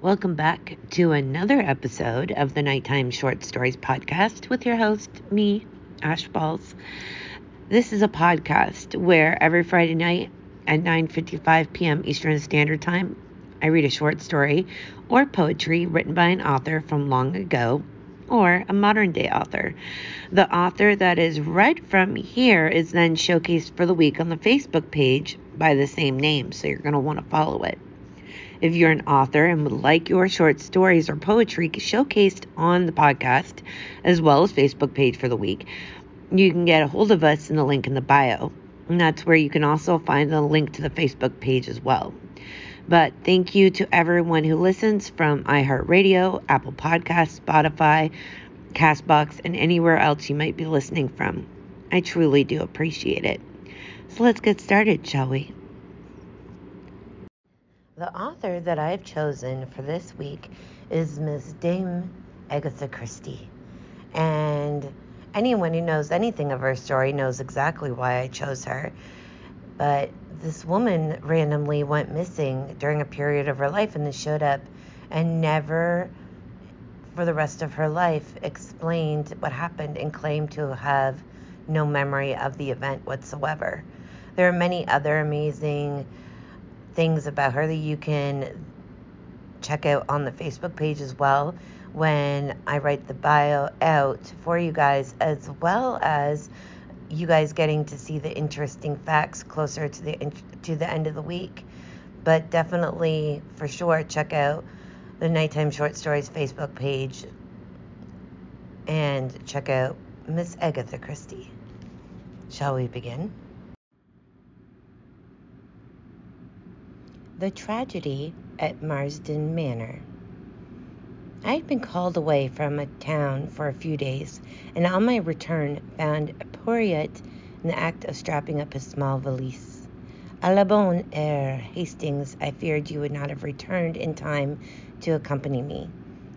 Welcome back to another episode of the Nighttime Short Stories podcast with your host, me, Ash Balls. This is a podcast where every Friday night at 9:55 p.m. Eastern Standard Time, I read a short story or poetry written by an author from long ago or a modern day author. The author that is read from here is then showcased for the week on the Facebook page by the same name, so you're going to want to follow it. If you're an author and would like your short stories or poetry showcased on the podcast, as well as Facebook page for the week, you can get a hold of us in the link in the bio. And that's where you can also find the link to the Facebook page as well. But thank you to everyone who listens from iHeartRadio, Apple Podcasts, Spotify, Castbox, and anywhere else you might be listening from. I truly do appreciate it. So let's get started, shall we? The author that I've chosen for this week is Ms. Dame Agatha Christie. And anyone who knows anything of her story knows exactly why I chose her. But this woman randomly went missing during a period of her life and then showed up and never, for the rest of her life, explained what happened and claimed to have no memory of the event whatsoever. There are many other amazing things about her that you can check out on the Facebook page as well when I write the bio out for you guys, as well as you guys getting to see the interesting facts closer to the to the end of the week. But definitely, for sure, check out the Nighttime Short Stories Facebook page and check out Miss Agatha Christie. Shall we begin? The Tragedy at Marsdon Manor. I had been called away from a town for a few days, and on my return found Poirot in the act of strapping up his small valise. A la bonne heure, Hastings, I feared you would not have returned in time to accompany me.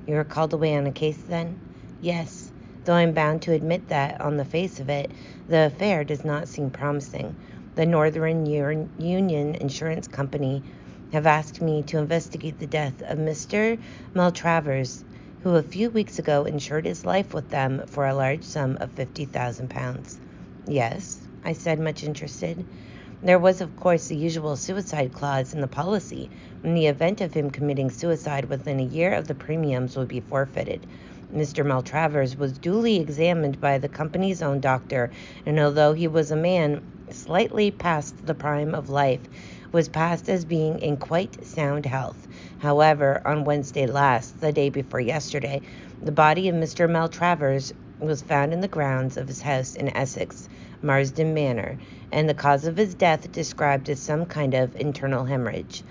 You were called away on a case then? Yes, though I'm bound to admit that, on the face of it, the affair does not seem promising. The Northern Union Insurance Company have asked me to investigate the death of Mr. Maltravers, who a few weeks ago insured his life with them for a large sum of £50,000. Yes, I said, much interested. There was, of course, the usual suicide clause in the policy. In the event of him committing suicide within a year of the premiums would be forfeited. Mr. Maltravers was duly examined by the company's own doctor, and although he was a man slightly past the prime of life, was passed as being in quite sound health. However, on Wednesday last, the day before yesterday, the body of Mr. Maltravers was found in the grounds of his house in Essex, Marsdon Manor, and the cause of his death described as some kind of internal hemorrhage.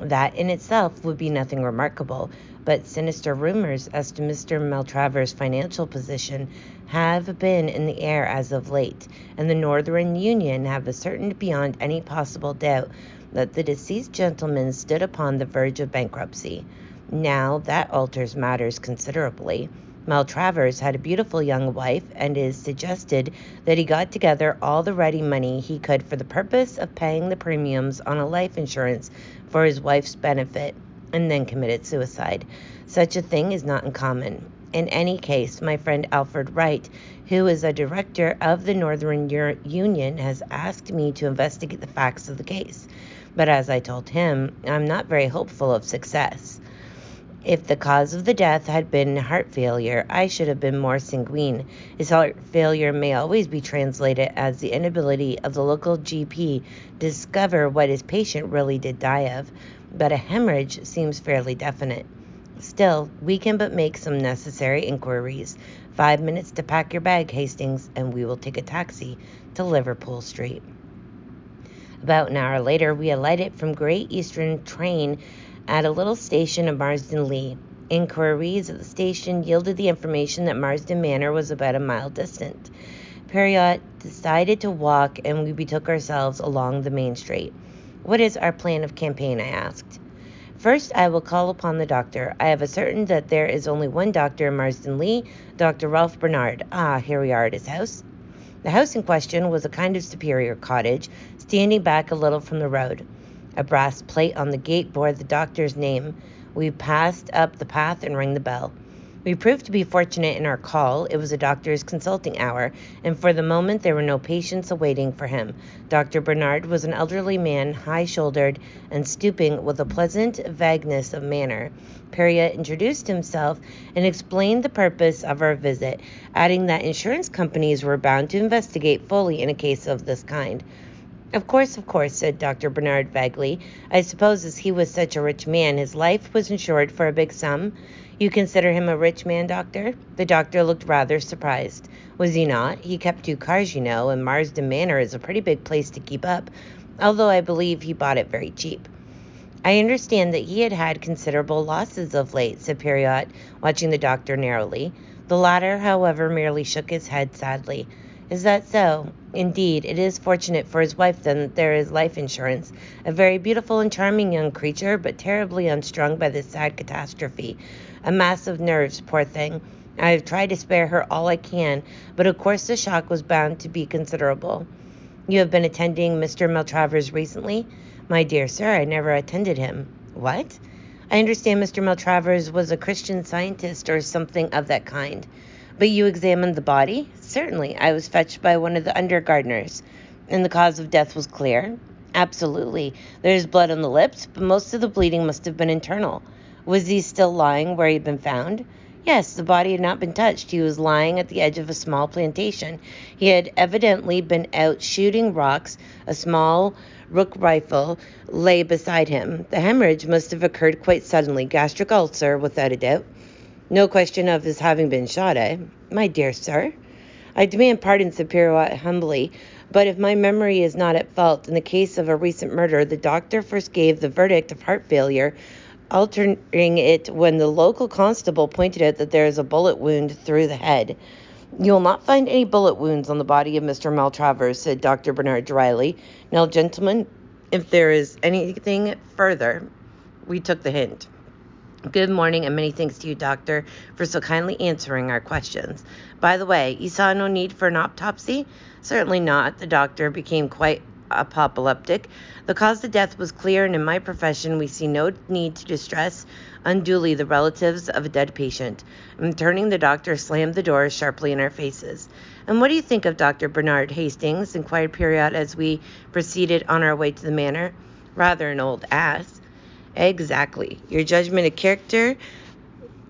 That in itself would be nothing remarkable, but sinister rumors as to Mr. Maltravers' financial position have been in the air as of late, and the Northern Union have ascertained beyond any possible doubt that the deceased gentleman stood upon the verge of bankruptcy. Now that alters matters considerably. Maltravers had a beautiful young wife, and it is suggested that he got together all the ready money he could for the purpose of paying the premiums on a life insurance for his wife's benefit and then committed suicide. Such a thing is not uncommon. In any case, my friend Alfred Wright, who is a director of the Northern Union, has asked me to investigate the facts of the case. But as I told him, I'm not very hopeful of success. If the cause of the death had been heart failure, I should have been more sanguine. His heart failure may always be translated as the inability of the local GP to discover what his patient really did die of, but a hemorrhage seems fairly definite. Still, we can but make some necessary inquiries. Five minutes to pack your bag, Hastings, and we will take a taxi to Liverpool Street. About an hour later, we alighted from Great Eastern train at a little station of Marsdon Leigh. Inquiries at the station yielded the information that Marsdon Manor was about a mile distant. Poirot decided to walk, and we betook ourselves along the main street. What is our plan of campaign? I asked. First, I will call upon the doctor. I have ascertained that there is only one doctor in Marsdon Leigh, Dr. Ralph Bernard. Ah, here we are at his house. The house in question was a kind of superior cottage, standing back a little from the road. A brass plate on the gate bore the doctor's name. We passed up the path and rang the bell. We proved to be fortunate in our call. It was a doctor's consulting hour, and for the moment there were no patients awaiting for him. Dr. Bernard was an elderly man, high shouldered and stooping, with a pleasant vagueness of manner. Poirot introduced himself and explained the purpose of our visit, adding that insurance companies were bound to investigate fully in a case of this kind. Of course, of course, said Dr. Bernard vaguely. I suppose as he was such a rich man, his life was insured for a big sum. You consider him a rich man, doctor? The doctor looked rather surprised. Was he not? He kept two cars, you know, and Marsdon Manor is a pretty big place to keep up, although I believe he bought it very cheap. I understand that he had had considerable losses of late, said Poirot, watching the doctor narrowly. The latter, however, merely shook his head sadly. Is that so? Indeed, it is fortunate for his wife then that there is life insurance. A very beautiful and charming young creature, but terribly unstrung by this sad catastrophe a mass of nerves, poor thing. I have tried to spare her all I can, but of course the shock was bound to be considerable. You have been attending Mr. Maltravers recently? My dear sir, I never attended him. What? I understand Mr. Maltravers was a Christian scientist or something of that kind. But you examined the body? Certainly. I was fetched by one of the under gardeners. And the cause of death was clear? Absolutely. There is blood on the lips, but most of the bleeding must have been internal. Was he still lying where he had been found? Yes, the body had not been touched. He was lying at the edge of a small plantation. He had evidently been out shooting rocks. A small rook rifle lay beside him. The hemorrhage must have occurred quite suddenly. Gastric ulcer, without a doubt. No question of his having been shot, eh? My dear sir. I demand pardon, said Poirot humbly, but if my memory is not at fault, in the case of a recent murder, the doctor first gave the verdict of heart failure altering it when the local constable pointed out that there is a bullet wound through the head. You will not find any bullet wounds on the body of Mr. Maltravers, said Dr. Bernard dryly. Now, gentlemen, if there is anything further, we took the hint. Good morning, and many thanks to you, Doctor, for so kindly answering our questions. By the way, you saw no need for an autopsy? Certainly not. The doctor became quite apoplectic. The cause of death was clear, and in my profession, we see no need to distress unduly the relatives of a dead patient. And turning, the doctor slammed the door sharply in our faces. And what do you think of Dr. Bernard Hastings? inquired Poirot as we proceeded on our way to the manor. Rather an old ass. Exactly. Your judgment of character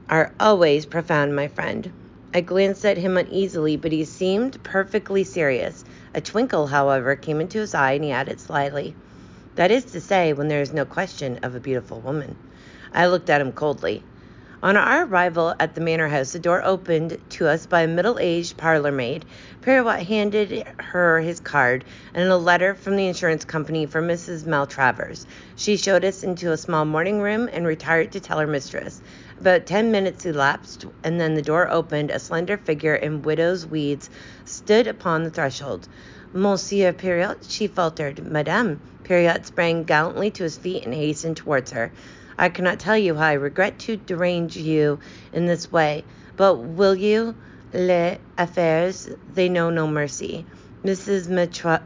are always profound, my friend. I glanced at him uneasily, but he seemed perfectly serious. A twinkle, however, came into his eye, and he added slyly, That is to say, when there is no question of a beautiful woman. I looked at him coldly. On our arrival at the manor house, the door opened to us by a middle aged parlour maid. Poirot handed her his card and a letter from the insurance company for Mrs. Maltravers. She showed us into a small morning room and retired to tell her mistress. About ten minutes elapsed, and then the door opened. A slender figure in widow's weeds stood upon the threshold. Monsieur Poirot, she faltered. Madame. Poirot sprang gallantly to his feet and hastened towards her. I cannot tell you how I regret to derange you in this way, but will you? Les affaires, they know no mercy. Mrs.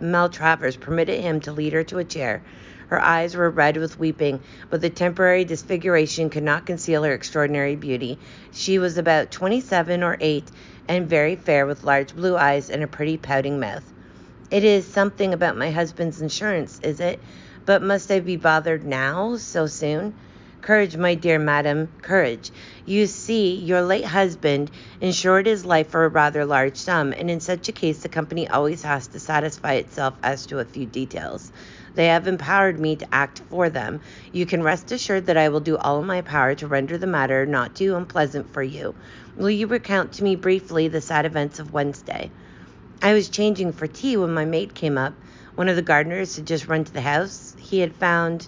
Maltravers permitted him to lead her to a chair. Her eyes were red with weeping, but the temporary disfiguration could not conceal her extraordinary beauty. She was about twenty seven or eight, and very fair, with large blue eyes and a pretty pouting mouth. It is something about my husband's insurance, is it? But must I be bothered now, so soon? Courage, my dear madam, courage. You see, your late husband insured his life for a rather large sum, and in such a case the company always has to satisfy itself as to a few details. They have empowered me to act for them. You can rest assured that I will do all in my power to render the matter not too unpleasant for you. Will you recount to me briefly the sad events of Wednesday? I was changing for tea when my maid came up. One of the gardeners had just run to the house. He had found.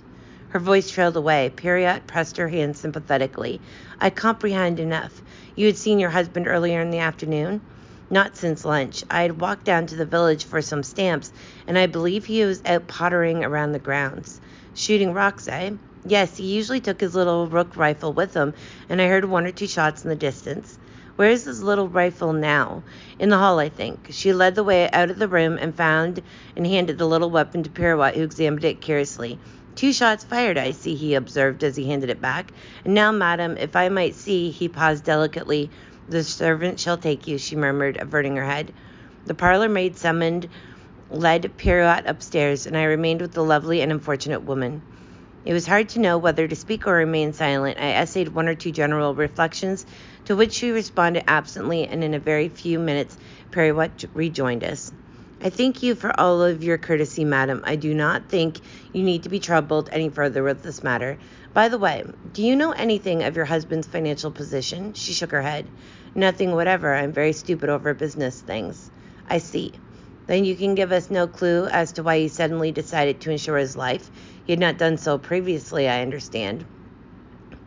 Her voice trailed away. Poirot pressed her hand sympathetically. I comprehend enough. You had seen your husband earlier in the afternoon? Not since lunch. I had walked down to the village for some stamps, and I believe he was out pottering around the grounds. Shooting rocks, eh? Yes, he usually took his little rook rifle with him, and I heard one or two shots in the distance. Where is his little rifle now? In the hall, I think. She led the way out of the room and found and handed the little weapon to Poirot, who examined it curiously. Two shots fired, I see, he observed as he handed it back. And now, madam, if I might see, he paused delicately. The servant shall take you, she murmured, averting her head. The parlor maid summoned led Poirot upstairs, and I remained with the lovely and unfortunate woman. It was hard to know whether to speak or remain silent. I essayed one or two general reflections, to which she responded absently, and in a very few minutes Poirot rejoined us. I thank you for all of your courtesy, madam. I do not think you need to be troubled any further with this matter. By the way, do you know anything of your husband's financial position? She shook her head. Nothing whatever. I'm very stupid over business things. I see. Then you can give us no clue as to why he suddenly decided to insure his life. He had not done so previously, I understand.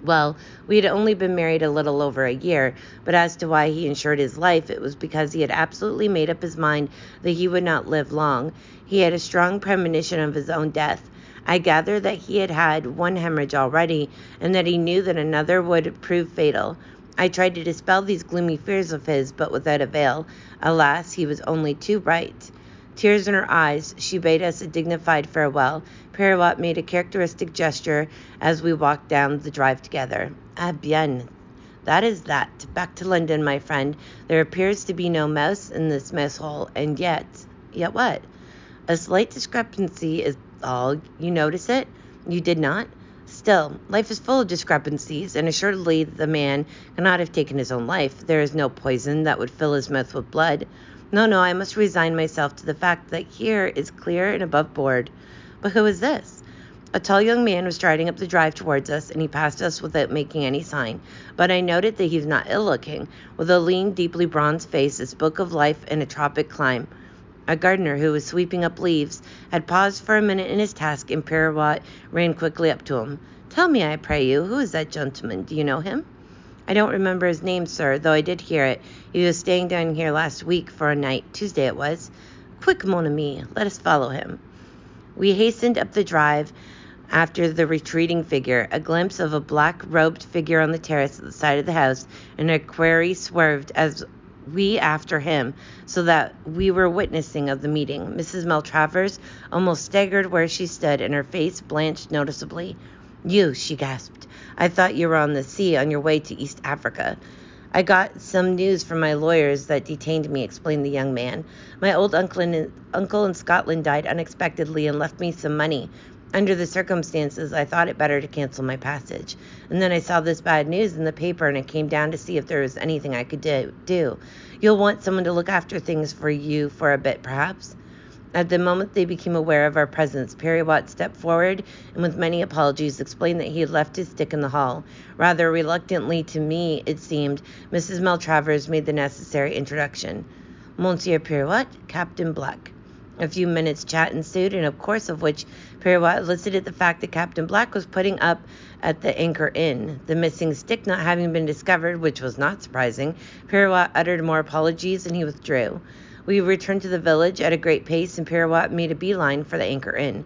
Well, we had only been married a little over a year, but as to why he insured his life, it was because he had absolutely made up his mind that he would not live long. He had a strong premonition of his own death. I gather that he had had one hemorrhage already, and that he knew that another would prove fatal. I tried to dispel these gloomy fears of his, but without avail. Alas, he was only too right. Tears in her eyes, she bade us a dignified farewell. Poirot made a characteristic gesture as we walked down the drive together. Ah bien. That is that. Back to London, my friend. There appears to be no mouse in this mouse hole, and yet, yet what? A slight discrepancy is all. You notice it? You did not? Still, life is full of discrepancies, and assuredly the man cannot have taken his own life. There is no poison that would fill his mouth with blood. No, no, I must resign myself to the fact that here is clear and above board. But who is this? A tall young man was striding up the drive towards us, and he passed us without making any sign. But I noted that he was not ill looking, with a lean, deeply bronzed face that spoke of life in a tropic clime. A gardener who was sweeping up leaves had paused for a minute in his task, and Poirot ran quickly up to him. Tell me, I pray you, who is that gentleman? Do you know him? I don't remember his name, sir, though I did hear it. He was staying down here last week for a night. Tuesday it was. Quick, mon ami, let us follow him. We hastened up the drive after the retreating figure. A glimpse of a black robed figure on the terrace at the side of the house, and a quarry swerved as we after him, so that we were witnessing of the meeting. Mrs. Maltravers almost staggered where she stood, and her face blanched noticeably. You, she gasped. I thought you were on the sea on your way to East Africa. I got some news from my lawyers that detained me, explained the young man. My old uncle in, uncle in Scotland died unexpectedly and left me some money. Under the circumstances, I thought it better to cancel my passage. And then I saw this bad news in the paper and I came down to see if there was anything I could do. You'll want someone to look after things for you for a bit, perhaps? At the moment they became aware of our presence, Poirot stepped forward and, with many apologies, explained that he had left his stick in the hall. Rather reluctantly to me, it seemed, Mrs. Maltravers made the necessary introduction. Monsieur Poirot, Captain Black. A few minutes' chat ensued, in the course of which Poirot elicited the fact that Captain Black was putting up at the Anchor Inn. The missing stick not having been discovered, which was not surprising, Poirot uttered more apologies and he withdrew. We returned to the village at a great pace, and Poirot made a beeline for the Anchor Inn.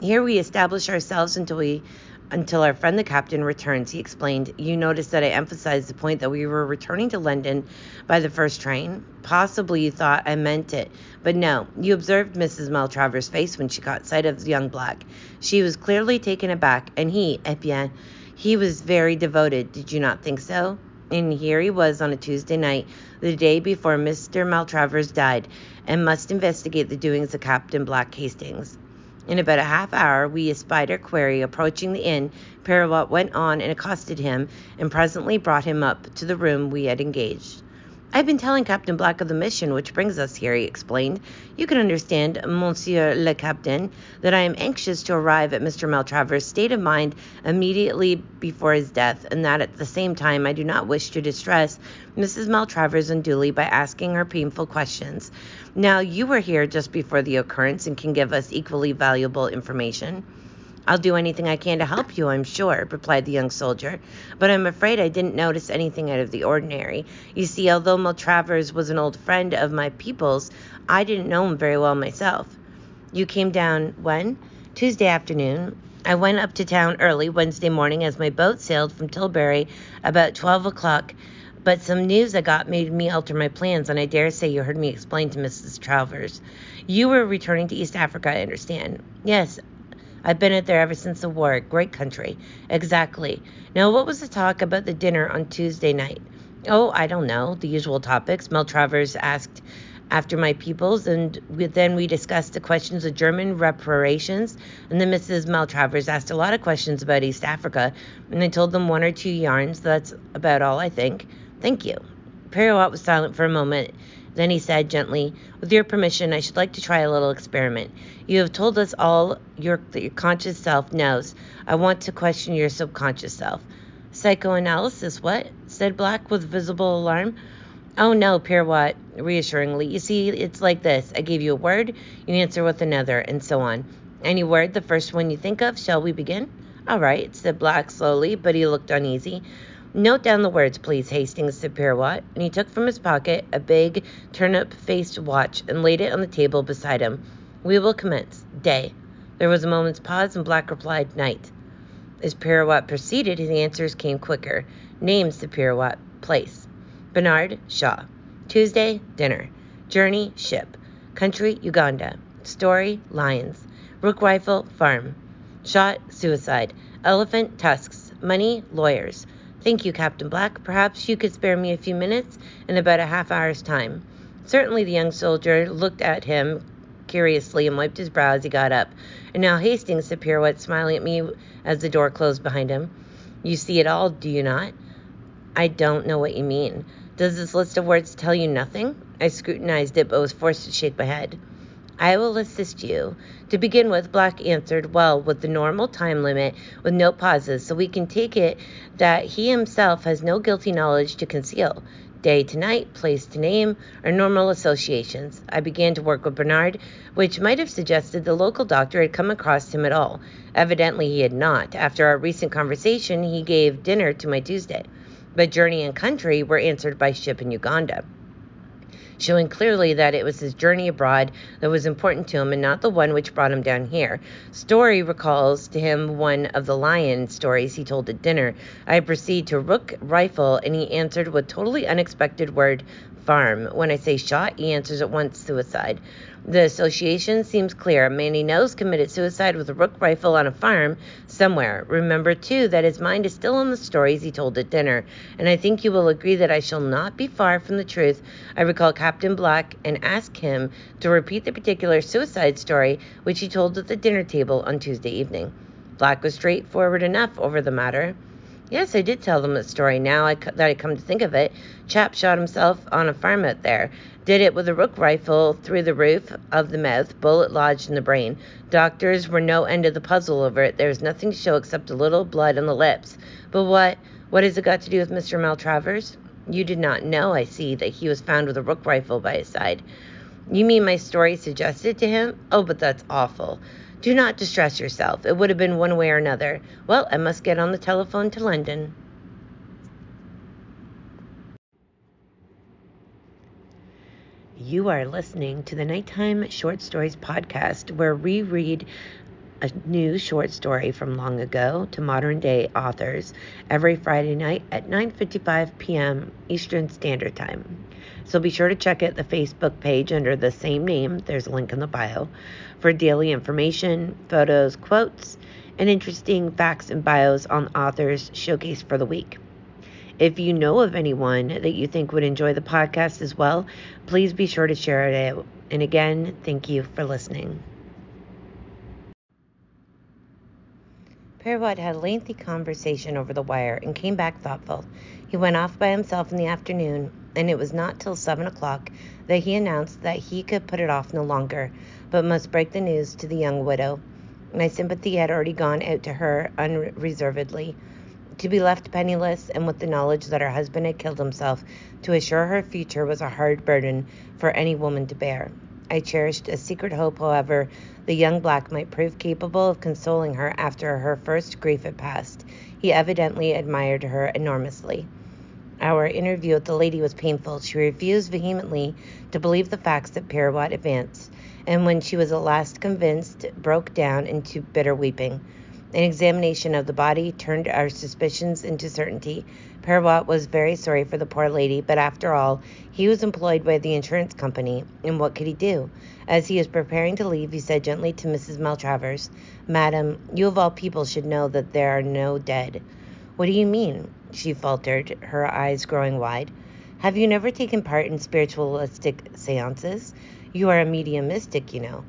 Here we established ourselves until we until our friend the captain returns, he explained. You noticed that I emphasized the point that we were returning to London by the first train. Possibly you thought I meant it, but no. You observed Mrs. Maltravers' face when she caught sight of the young black. She was clearly taken aback, and he, eh bien, he was very devoted. Did you not think so? And here he was on a Tuesday night, the day before Mr. Maltravers died, and must investigate the doings of Captain Black Hastings. In about a half hour, we espied our quarry approaching the inn. Poirot went on and accosted him, and presently brought him up to the room we had engaged. I've been telling Captain Black of the mission which brings us here, he explained. You can understand, Monsieur le Captain, that I am anxious to arrive at Mr. Maltravers' state of mind immediately before his death, and that at the same time I do not wish to distress Mrs. Maltravers unduly by asking her painful questions. Now, you were here just before the occurrence and can give us equally valuable information. I'll do anything I can to help you, I'm sure, replied the young soldier, but I'm afraid I didn't notice anything out of the ordinary. You see, although Maltravers was an old friend of my people's, I didn't know him very well myself. You came down when? Tuesday afternoon. I went up to town early Wednesday morning as my boat sailed from Tilbury about 12 o'clock. But some news I got made me alter my plans, and I dare say you heard me explain to Mrs. Travers. You were returning to East Africa, I understand. Yes, I've been it there ever since the war. Great country. Exactly. Now, what was the talk about the dinner on Tuesday night? Oh, I don't know. The usual topics. Maltravers asked after my pupils, and we, then we discussed the questions of German reparations. And then Mrs. Maltravers asked a lot of questions about East Africa, and I told them one or two yarns. That's about all, I think. Thank you. Poirot was silent for a moment. Then he said gently, With your permission, I should like to try a little experiment. You have told us all your, that your conscious self knows. I want to question your subconscious self. Psychoanalysis, what? said Black with visible alarm. Oh no, Poirot, reassuringly. You see, it's like this. I give you a word, you answer with another, and so on. Any word, the first one you think of. Shall we begin? All right, said Black slowly, but he looked uneasy. Note down the words, please, Hastings, said Poirot, and he took from his pocket a big, turnip-faced watch and laid it on the table beside him. We will commence. Day. There was a moment's pause, and Black replied, Night. As Poirot proceeded, his answers came quicker. Name, said Poirot. Place. Bernard Shaw. Tuesday, dinner. Journey, ship. Country, Uganda. Story, lions. Rook rifle, farm. Shot, suicide. Elephant, tusks. Money, lawyers. Thank you, Captain Black. Perhaps you could spare me a few minutes in about a half hour's time. Certainly, the young soldier looked at him curiously and wiped his brow as he got up. And now Hastings said Poirot, smiling at me as the door closed behind him. You see it all, do you not? I don't know what you mean. Does this list of words tell you nothing? I scrutinized it, but was forced to shake my head. I will assist you. To begin with, Black answered well with the normal time limit with no pauses, so we can take it that he himself has no guilty knowledge to conceal. Day to night, place to name, are normal associations. I began to work with Bernard, which might have suggested the local doctor had come across him at all. Evidently, he had not. After our recent conversation, he gave dinner to my Tuesday but journey and country were answered by ship in Uganda, showing clearly that it was his journey abroad that was important to him and not the one which brought him down here. Story recalls to him one of the lion stories he told at dinner. I proceed to rook rifle, and he answered with totally unexpected word farm. When I say shot, he answers at once suicide. The association seems clear. A man he knows committed suicide with a rook rifle on a farm somewhere. Remember, too, that his mind is still on the stories he told at dinner, and I think you will agree that I shall not be far from the truth. I recall Captain Black and ask him to repeat the particular suicide story which he told at the dinner table on Tuesday evening. Black was straightforward enough over the matter. Yes, I did tell them the story. Now I, that I come to think of it, chap shot himself on a farm out there. Did it with a rook rifle through the roof of the mouth, bullet lodged in the brain. Doctors were no end of the puzzle over it. There was nothing to show except a little blood on the lips. But what, what has it got to do with Mr. Maltravers? You did not know, I see, that he was found with a rook rifle by his side. You mean my story suggested to him? Oh, but that's awful. Do not distress yourself. It would have been one way or another. Well, I must get on the telephone to London. You are listening to the Nighttime Short Stories podcast, where we read a new short story from long ago to modern day authors every Friday night at 9:55 p.m. Eastern Standard Time. So be sure to check out the Facebook page under the same name. There's a link in the bio for daily information, photos, quotes, and interesting facts and bios on authors showcased for the week. If you know of anyone that you think would enjoy the podcast as well, please be sure to share it out. And again, thank you for listening. Poirot had a lengthy conversation over the wire and came back thoughtful. He went off by himself in the afternoon, and it was not till seven o'clock that he announced that he could put it off no longer, but must break the news to the young widow. My sympathy had already gone out to her unreservedly. To be left penniless and with the knowledge that her husband had killed himself to assure her future was a hard burden for any woman to bear. I cherished a secret hope, however, the young black might prove capable of consoling her after her first grief had passed. He evidently admired her enormously. Our interview with the lady was painful. She refused vehemently to believe the facts that Poirot advanced, and when she was at last convinced, broke down into bitter weeping. An examination of the body turned our suspicions into certainty. Poirot was very sorry for the poor lady, but after all, he was employed by the insurance company, and what could he do? As he was preparing to leave, he said gently to Mrs. Maltravers, Madam, you of all people should know that there are no dead. What do you mean? She faltered, her eyes growing wide. Have you never taken part in spiritualistic seances? You are a mediumistic, you know.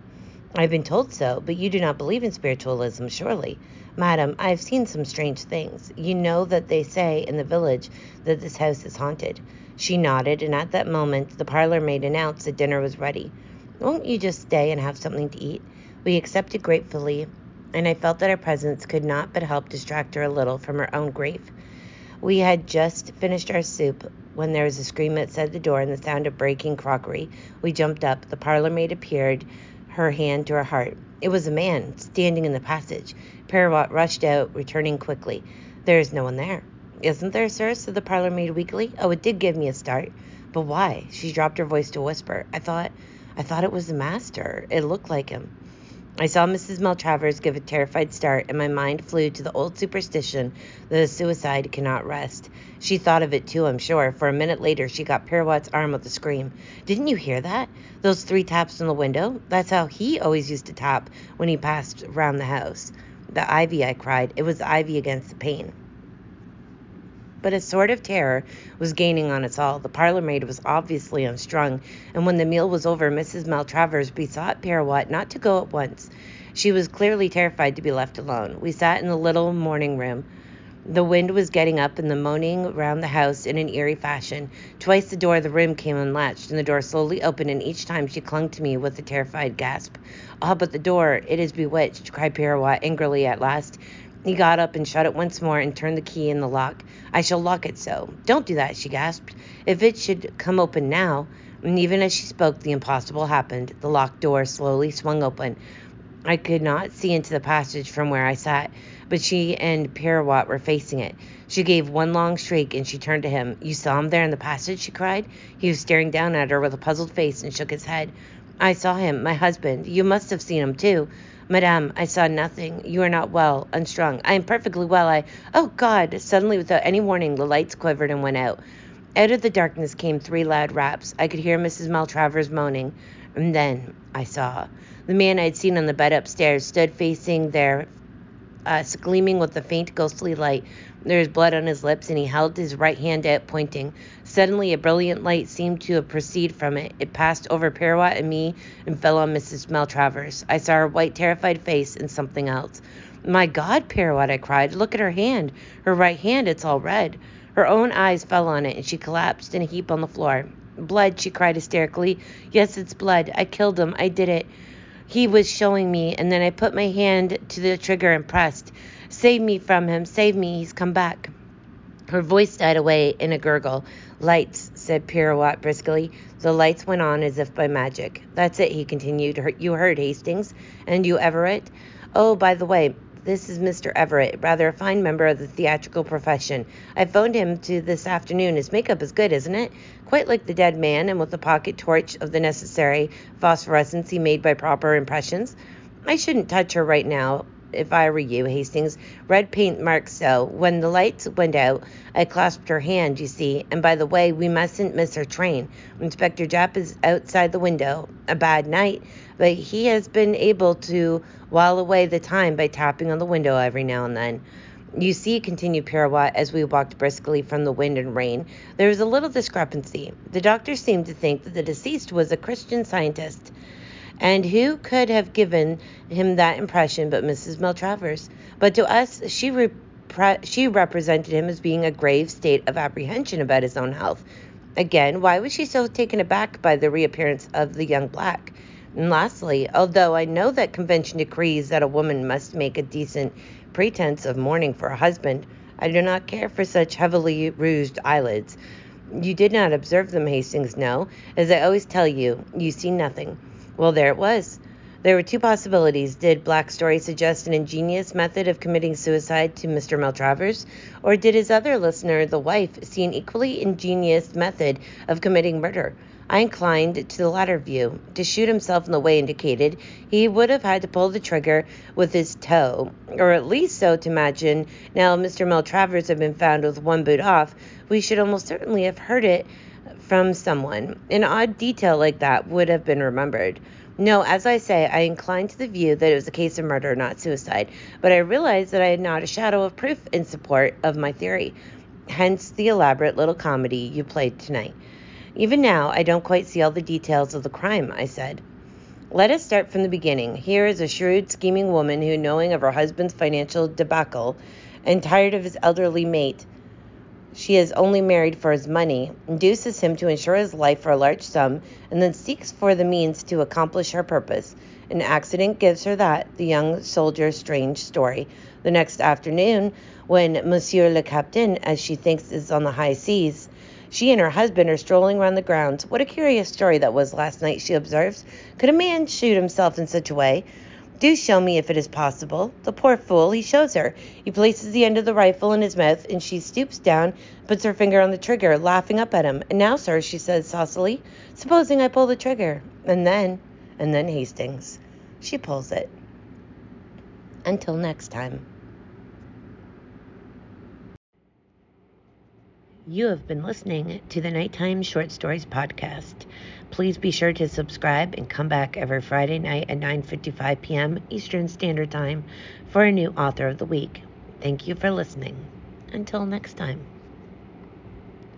I've been told so, but you do not believe in spiritualism, surely. Madam, I have seen some strange things. You know that they say in the village that this house is haunted. She nodded, and at that moment the parlor maid announced that dinner was ready. Won't you just stay and have something to eat? We accepted gratefully, and I felt that our presence could not but help distract her a little from her own grief. We had just finished our soup when there was a scream outside the door and the sound of breaking crockery. We jumped up. The parlor maid appeared her hand to her heart. It was a man standing in the passage. Poirot rushed out, returning quickly. There is no one there. Isn't there, sir? said the parlor maid weakly. Oh, it did give me a start. But why? She dropped her voice to a whisper. I thought I thought it was the master. It looked like him. I saw Mrs. Maltravers give a terrified start, and my mind flew to the old superstition that a suicide cannot rest. She thought of it too, I'm sure, for a minute later she got Poirot's arm with a scream. Didn't you hear that? Those three taps on the window? That's how he always used to tap when he passed round the house. The ivy, I cried. It was ivy against the pane. But a sort of terror was gaining on us all. The parlor maid was obviously unstrung, and when the meal was over, Mrs. Maltravers besought Poirot not to go at once. She was clearly terrified to be left alone. We sat in the little morning room. The wind was getting up and the moaning round the house in an eerie fashion. Twice the door of the room came unlatched, and the door slowly opened, and each time she clung to me with a terrified gasp. Ah, but the door, it is bewitched, cried Poirot angrily at last. He got up and shut it once more and turned the key in the lock. I shall lock it so. Don't do that, she gasped. If it should come open now. And even as she spoke, the impossible happened. The locked door slowly swung open. I could not see into the passage from where I sat, but she and Poirot were facing it. She gave one long shriek and she turned to him. You saw him there in the passage? she cried. He was staring down at her with a puzzled face and shook his head. I saw him, my husband. You must have seen him too. Madame, I saw nothing. You are not well, unstrung. I am perfectly well. I. Oh, God! Suddenly, without any warning, the lights quivered and went out. Out of the darkness came three loud raps. I could hear Mrs. Maltravers moaning. And then I saw. The man I had seen on the bed upstairs stood facing there, uh, gleaming with a faint ghostly light. There was blood on his lips, and he held his right hand out, pointing. Suddenly, a brilliant light seemed to proceed from it. It passed over Poirot and me and fell on Mrs. Maltravers. I saw her white, terrified face and something else. My God, Poirot, I cried. Look at her hand. Her right hand, it's all red. Her own eyes fell on it, and she collapsed in a heap on the floor. Blood, she cried hysterically. Yes, it's blood. I killed him. I did it. He was showing me, and then I put my hand to the trigger and pressed. Save me from him. Save me. He's come back. Her voice died away in a gurgle. Lights, said Poirot briskly. The lights went on as if by magic. That's it, he continued. You heard Hastings. And you, Everett? Oh, by the way, this is Mr. Everett, rather a fine member of the theatrical profession. I phoned him to this afternoon. His makeup is good, isn't it? Quite like the dead man, and with a pocket torch of the necessary phosphorescence he made by proper impressions. I shouldn't touch her right now if I were you, Hastings. Red paint marks so. When the lights went out, I clasped her hand, you see. And by the way, we mustn't miss our train. Inspector Japp is outside the window. A bad night, but he has been able to while away the time by tapping on the window every now and then. You see, continued Poirot as we walked briskly from the wind and rain, there is a little discrepancy. The doctor seemed to think that the deceased was a Christian scientist. And who could have given him that impression but Mrs. Maltravers? But to us, she, repre- she represented him as being a grave state of apprehension about his own health. Again, why was she so taken aback by the reappearance of the young black? And lastly, although I know that convention decrees that a woman must make a decent pretense of mourning for a husband, I do not care for such heavily rouged eyelids. You did not observe them, Hastings, no. As I always tell you, you see nothing. Well, there it was. There were two possibilities. Did Black Story suggest an ingenious method of committing suicide to Mr. Maltravers, or did his other listener, the wife, see an equally ingenious method of committing murder? I inclined to the latter view. To shoot himself in the way indicated, he would have had to pull the trigger with his toe, or at least so to imagine. Now, Mr. Maltravers had been found with one boot off. We should almost certainly have heard it from someone. An odd detail like that would have been remembered. No, as I say, I inclined to the view that it was a case of murder, not suicide, but I realized that I had not a shadow of proof in support of my theory. Hence the elaborate little comedy you played tonight. Even now, I don't quite see all the details of the crime, I said. Let us start from the beginning. Here is a shrewd, scheming woman who, knowing of her husband's financial debacle and tired of his elderly mate, she is only married for his money, induces him to insure his life for a large sum, and then seeks for the means to accomplish her purpose. An accident gives her that, the young soldier's strange story. The next afternoon, when Monsieur le Capitaine, as she thinks, is on the high seas, she and her husband are strolling around the grounds. What a curious story that was last night, she observes. Could a man shoot himself in such a way? Do show me if it is possible. The poor fool, he shows her. He places the end of the rifle in his mouth, and she stoops down, puts her finger on the trigger, laughing up at him. And now, sir, she says saucily, supposing I pull the trigger. And then, and then Hastings. She pulls it. Until next time. You have been listening to the Nighttime Short Stories podcast. Please be sure to subscribe and come back every Friday night at 9:55 p.m. Eastern Standard Time for a new author of the week. Thank you for listening. Until next time.